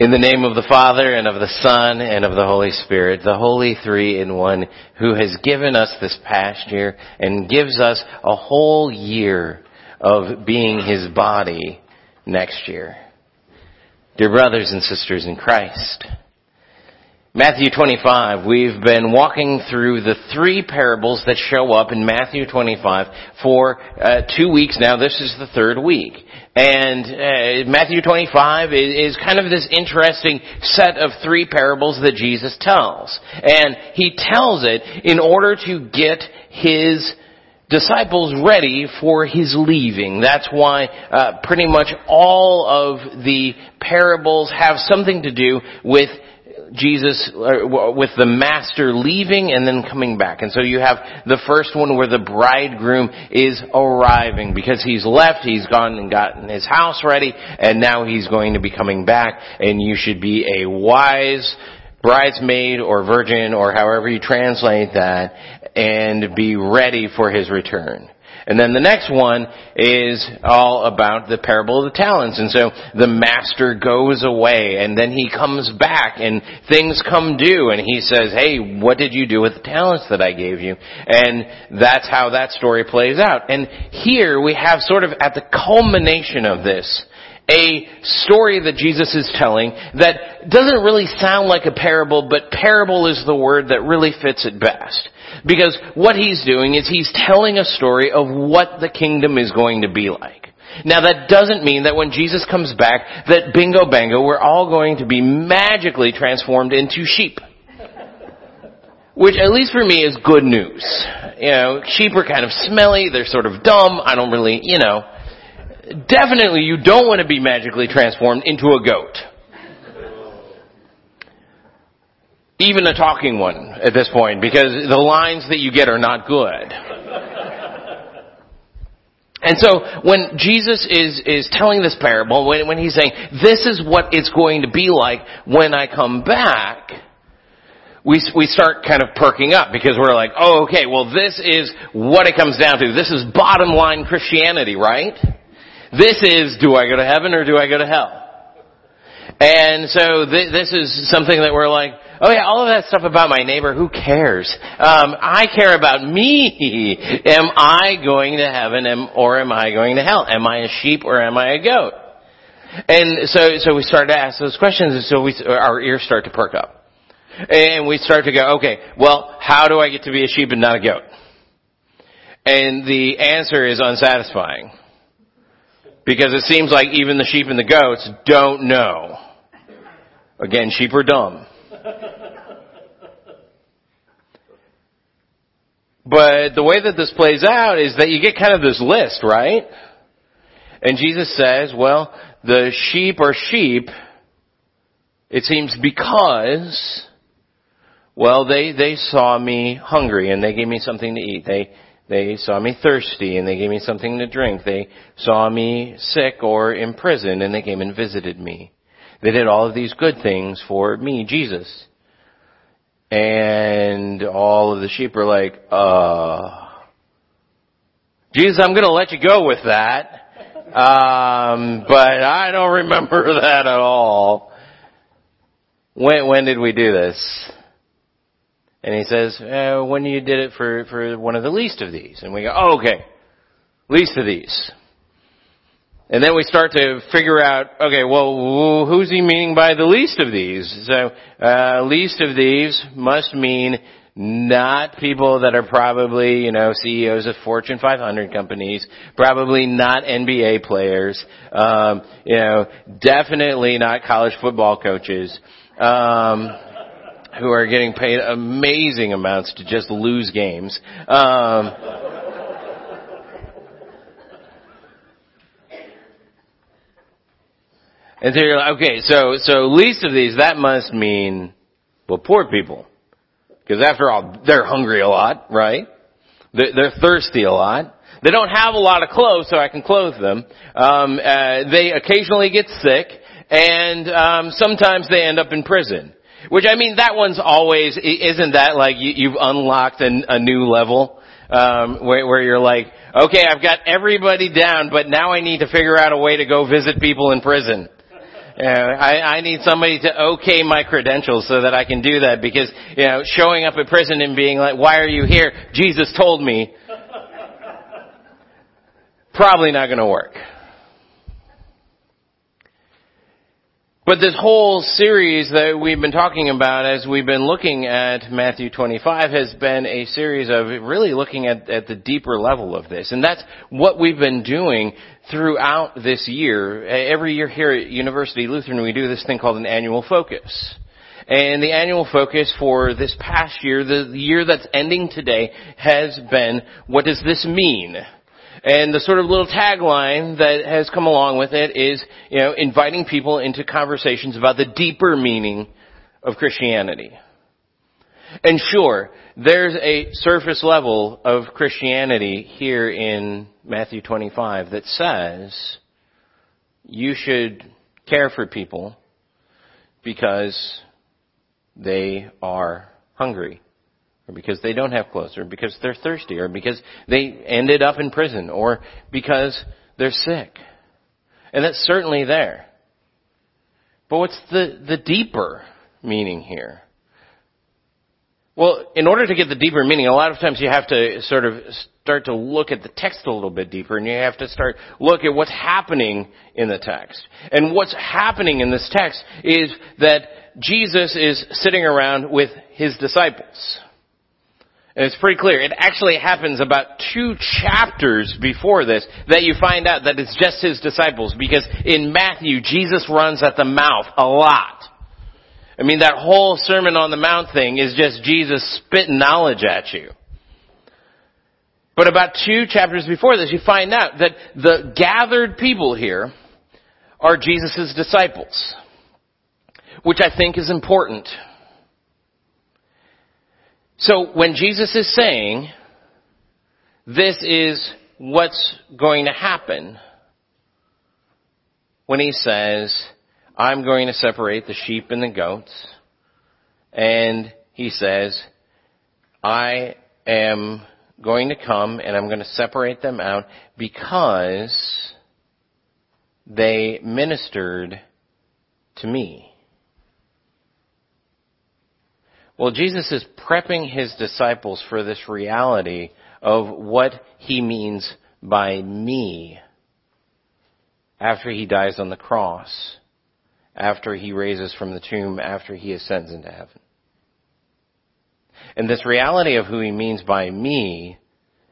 In the name of the Father and of the Son and of the Holy Spirit, the Holy Three in One, who has given us this past year and gives us a whole year of being His body next year. Dear brothers and sisters in Christ, Matthew 25, we've been walking through the three parables that show up in Matthew 25 for uh, two weeks now. This is the third week. And uh, Matthew 25 is, is kind of this interesting set of three parables that Jesus tells. And he tells it in order to get his disciples ready for his leaving. That's why uh, pretty much all of the parables have something to do with Jesus uh, with the master leaving and then coming back. And so you have the first one where the bridegroom is arriving because he's left, he's gone and gotten his house ready, and now he's going to be coming back, and you should be a wise bridesmaid or virgin or however you translate that and be ready for his return. And then the next one is all about the parable of the talents. And so the master goes away and then he comes back and things come due and he says, hey, what did you do with the talents that I gave you? And that's how that story plays out. And here we have sort of at the culmination of this, a story that Jesus is telling that doesn't really sound like a parable, but parable is the word that really fits it best. Because what he's doing is he's telling a story of what the kingdom is going to be like. Now that doesn't mean that when Jesus comes back, that bingo bango, we're all going to be magically transformed into sheep. Which, at least for me, is good news. You know, sheep are kind of smelly, they're sort of dumb, I don't really, you know. Definitely you don't want to be magically transformed into a goat. even a talking one at this point because the lines that you get are not good. And so when Jesus is, is telling this parable, when, when he's saying, this is what it's going to be like when I come back, we, we start kind of perking up because we're like, oh, okay, well this is what it comes down to. This is bottom line Christianity, right? This is, do I go to heaven or do I go to hell? And so th- this is something that we're like, Oh yeah, all of that stuff about my neighbor, who cares? Um, I care about me. Am I going to heaven am, or am I going to hell? Am I a sheep or am I a goat? And so, so we start to ask those questions and so we, our ears start to perk up. And we start to go, okay, well, how do I get to be a sheep and not a goat? And the answer is unsatisfying. Because it seems like even the sheep and the goats don't know. Again, sheep are dumb. But the way that this plays out is that you get kind of this list, right? And Jesus says, well, the sheep are sheep, it seems because, well, they, they saw me hungry and they gave me something to eat. They, they saw me thirsty and they gave me something to drink. They saw me sick or in prison and they came and visited me. They did all of these good things for me, Jesus. And all of the sheep are like, uh, Jesus, I'm gonna let you go with that. Um, but I don't remember that at all. When, when did we do this? And he says, uh, when you did it for, for one of the least of these. And we go, oh, okay. Least of these. And then we start to figure out, okay, well, who's he meaning by the least of these? So, uh, least of these must mean not people that are probably, you know, CEOs of Fortune 500 companies, probably not NBA players, um, you know, definitely not college football coaches, um, who are getting paid amazing amounts to just lose games. Um, And so you're like, okay, so, so least of these, that must mean, well, poor people. Because after all, they're hungry a lot, right? They're, they're thirsty a lot. They don't have a lot of clothes, so I can clothe them. Um, uh, they occasionally get sick, and um, sometimes they end up in prison. Which I mean, that one's always isn't that like you, you've unlocked a, a new level um, where, where you're like, okay, I've got everybody down, but now I need to figure out a way to go visit people in prison. I, I need somebody to okay my credentials so that I can do that because, you know, showing up at prison and being like, why are you here? Jesus told me. Probably not gonna work. But this whole series that we've been talking about as we've been looking at Matthew 25 has been a series of really looking at, at the deeper level of this. And that's what we've been doing throughout this year. Every year here at University Lutheran we do this thing called an annual focus. And the annual focus for this past year, the year that's ending today, has been, what does this mean? And the sort of little tagline that has come along with it is, you know, inviting people into conversations about the deeper meaning of Christianity. And sure, there's a surface level of Christianity here in Matthew 25 that says you should care for people because they are hungry or because they don't have clothes, or because they're thirsty, or because they ended up in prison, or because they're sick. And that's certainly there. But what's the, the deeper meaning here? Well, in order to get the deeper meaning, a lot of times you have to sort of start to look at the text a little bit deeper and you have to start look at what's happening in the text. And what's happening in this text is that Jesus is sitting around with his disciples. And it's pretty clear. It actually happens about two chapters before this that you find out that it's just his disciples because in Matthew, Jesus runs at the mouth a lot. I mean, that whole Sermon on the Mount thing is just Jesus spitting knowledge at you. But about two chapters before this, you find out that the gathered people here are Jesus' disciples, which I think is important. So when Jesus is saying, this is what's going to happen, when he says, I'm going to separate the sheep and the goats, and he says, I am going to come and I'm going to separate them out because they ministered to me. Well, Jesus is prepping his disciples for this reality of what he means by me after he dies on the cross, after he raises from the tomb, after he ascends into heaven. And this reality of who he means by me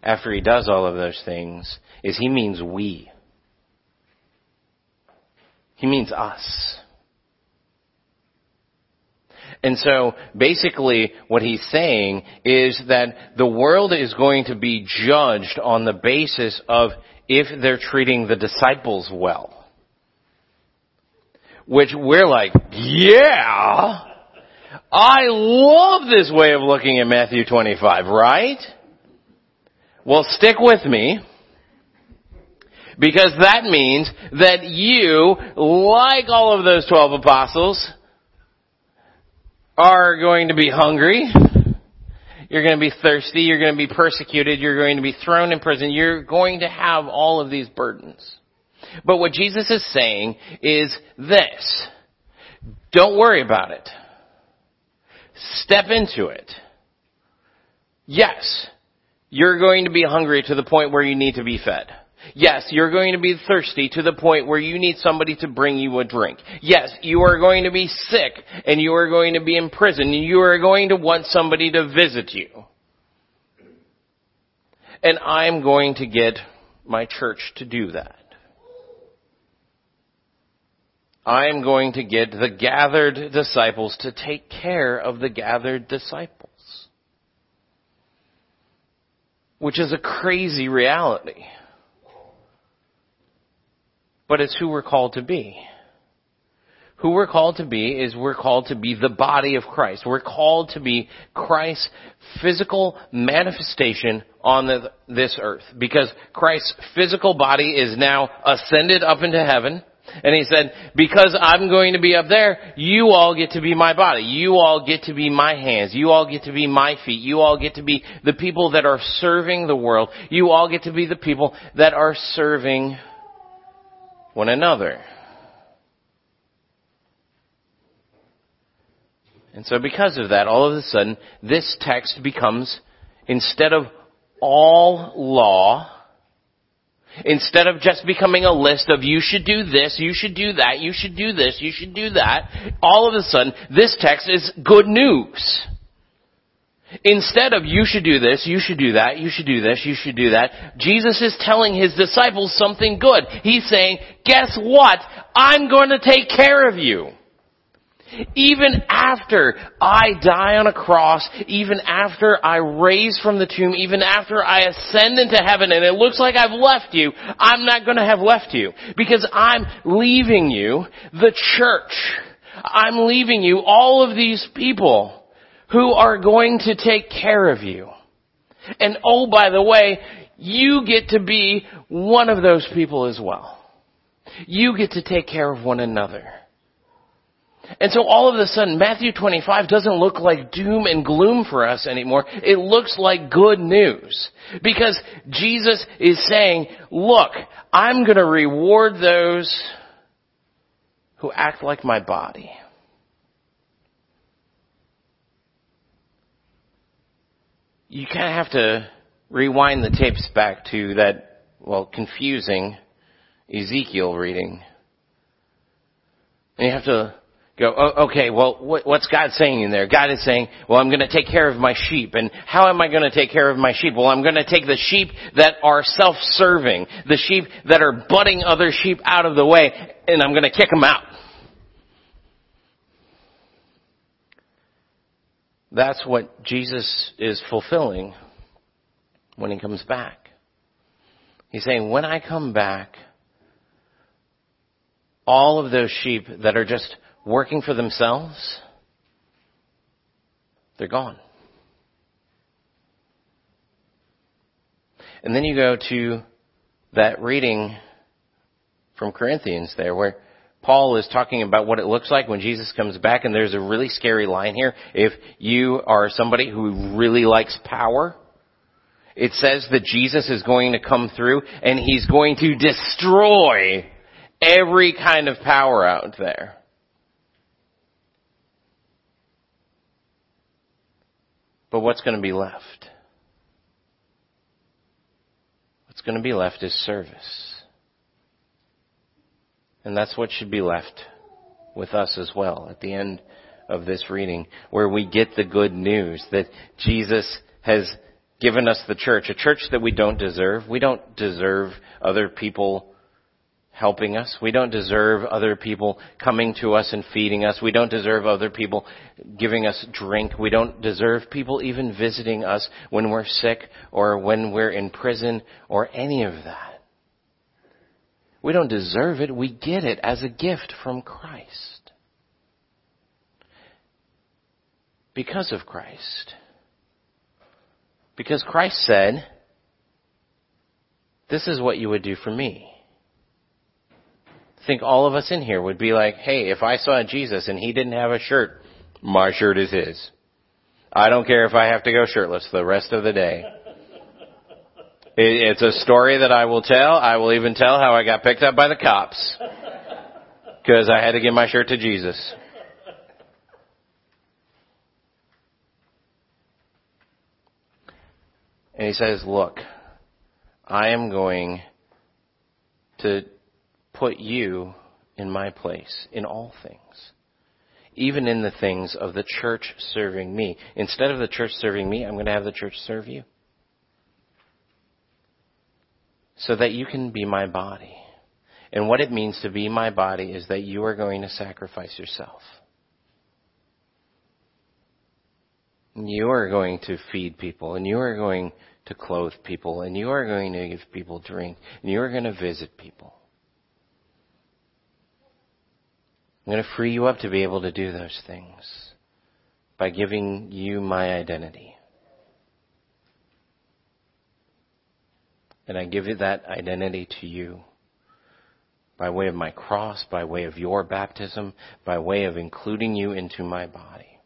after he does all of those things is he means we. He means us. And so basically what he's saying is that the world is going to be judged on the basis of if they're treating the disciples well. Which we're like, yeah! I love this way of looking at Matthew 25, right? Well, stick with me. Because that means that you, like all of those 12 apostles, are going to be hungry. You're going to be thirsty. You're going to be persecuted. You're going to be thrown in prison. You're going to have all of these burdens. But what Jesus is saying is this. Don't worry about it. Step into it. Yes, you're going to be hungry to the point where you need to be fed. Yes, you're going to be thirsty to the point where you need somebody to bring you a drink. Yes, you are going to be sick and you are going to be in prison and you are going to want somebody to visit you. And I'm going to get my church to do that. I'm going to get the gathered disciples to take care of the gathered disciples. Which is a crazy reality but it's who we're called to be. Who we're called to be is we're called to be the body of Christ. We're called to be Christ's physical manifestation on the, this earth. Because Christ's physical body is now ascended up into heaven. And he said, because I'm going to be up there, you all get to be my body. You all get to be my hands. You all get to be my feet. You all get to be the people that are serving the world. You all get to be the people that are serving one another. And so because of that, all of a sudden, this text becomes, instead of all law, instead of just becoming a list of you should do this, you should do that, you should do this, you should do that, all of a sudden, this text is good news. Instead of you should do this, you should do that, you should do this, you should do that, Jesus is telling his disciples something good. He's saying, guess what? I'm going to take care of you. Even after I die on a cross, even after I raise from the tomb, even after I ascend into heaven and it looks like I've left you, I'm not going to have left you because I'm leaving you the church. I'm leaving you all of these people who are going to take care of you. And oh, by the way, you get to be one of those people as well. You get to take care of one another. And so all of a sudden, Matthew 25 doesn't look like doom and gloom for us anymore. It looks like good news. Because Jesus is saying, look, I'm gonna reward those who act like my body. You kind of have to rewind the tapes back to that, well, confusing Ezekiel reading. And you have to go, oh, okay, well, what, what's God saying in there? God is saying, well, I'm going to take care of my sheep. And how am I going to take care of my sheep? Well, I'm going to take the sheep that are self-serving, the sheep that are butting other sheep out of the way, and I'm going to kick them out. That's what Jesus is fulfilling when he comes back. He's saying, when I come back, all of those sheep that are just working for themselves, they're gone. And then you go to that reading from Corinthians there where Paul is talking about what it looks like when Jesus comes back, and there's a really scary line here. If you are somebody who really likes power, it says that Jesus is going to come through and he's going to destroy every kind of power out there. But what's going to be left? What's going to be left is service. And that's what should be left with us as well at the end of this reading, where we get the good news that Jesus has given us the church, a church that we don't deserve. We don't deserve other people helping us. We don't deserve other people coming to us and feeding us. We don't deserve other people giving us drink. We don't deserve people even visiting us when we're sick or when we're in prison or any of that. We don't deserve it. We get it as a gift from Christ. Because of Christ. Because Christ said, this is what you would do for me. Think all of us in here would be like, hey, if I saw Jesus and he didn't have a shirt, my shirt is his. I don't care if I have to go shirtless the rest of the day. It's a story that I will tell. I will even tell how I got picked up by the cops. Because I had to give my shirt to Jesus. And he says, look, I am going to put you in my place in all things. Even in the things of the church serving me. Instead of the church serving me, I'm going to have the church serve you so that you can be my body. And what it means to be my body is that you are going to sacrifice yourself. You are going to feed people, and you are going to clothe people, and you are going to give people drink, and you are going to visit people. I'm going to free you up to be able to do those things by giving you my identity. And I give that identity to you by way of my cross, by way of your baptism, by way of including you into my body.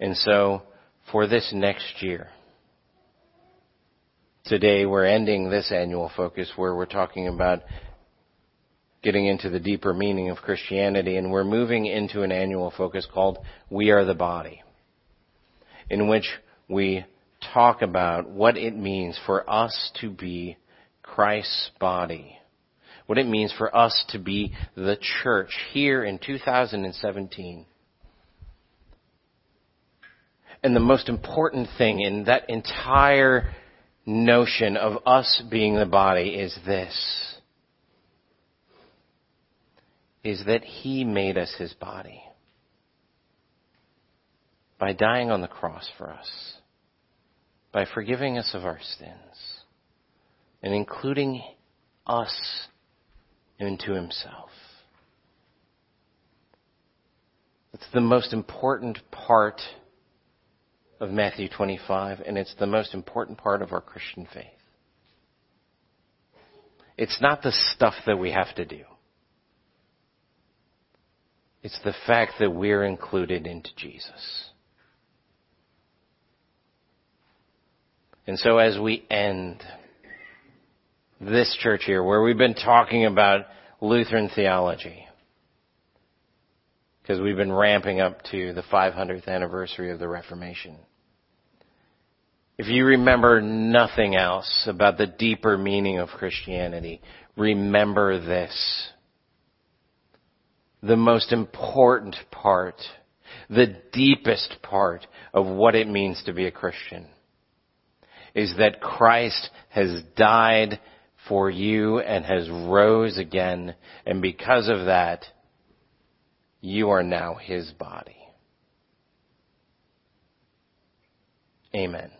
And so, for this next year, today we're ending this annual focus where we're talking about getting into the deeper meaning of Christianity, and we're moving into an annual focus called We Are the Body, in which we talk about what it means for us to be Christ's body, what it means for us to be the church here in 2017. And the most important thing in that entire notion of us being the body is this is that He made us His body by dying on the cross for us, by forgiving us of our sins, and including us into Himself. It's the most important part of Matthew 25, and it's the most important part of our Christian faith. It's not the stuff that we have to do. It's the fact that we're included into Jesus. And so as we end this church here, where we've been talking about Lutheran theology, because we've been ramping up to the 500th anniversary of the Reformation. If you remember nothing else about the deeper meaning of Christianity, remember this the most important part, the deepest part of what it means to be a Christian is that Christ has died for you and has rose again. And because of that, you are now his body. Amen.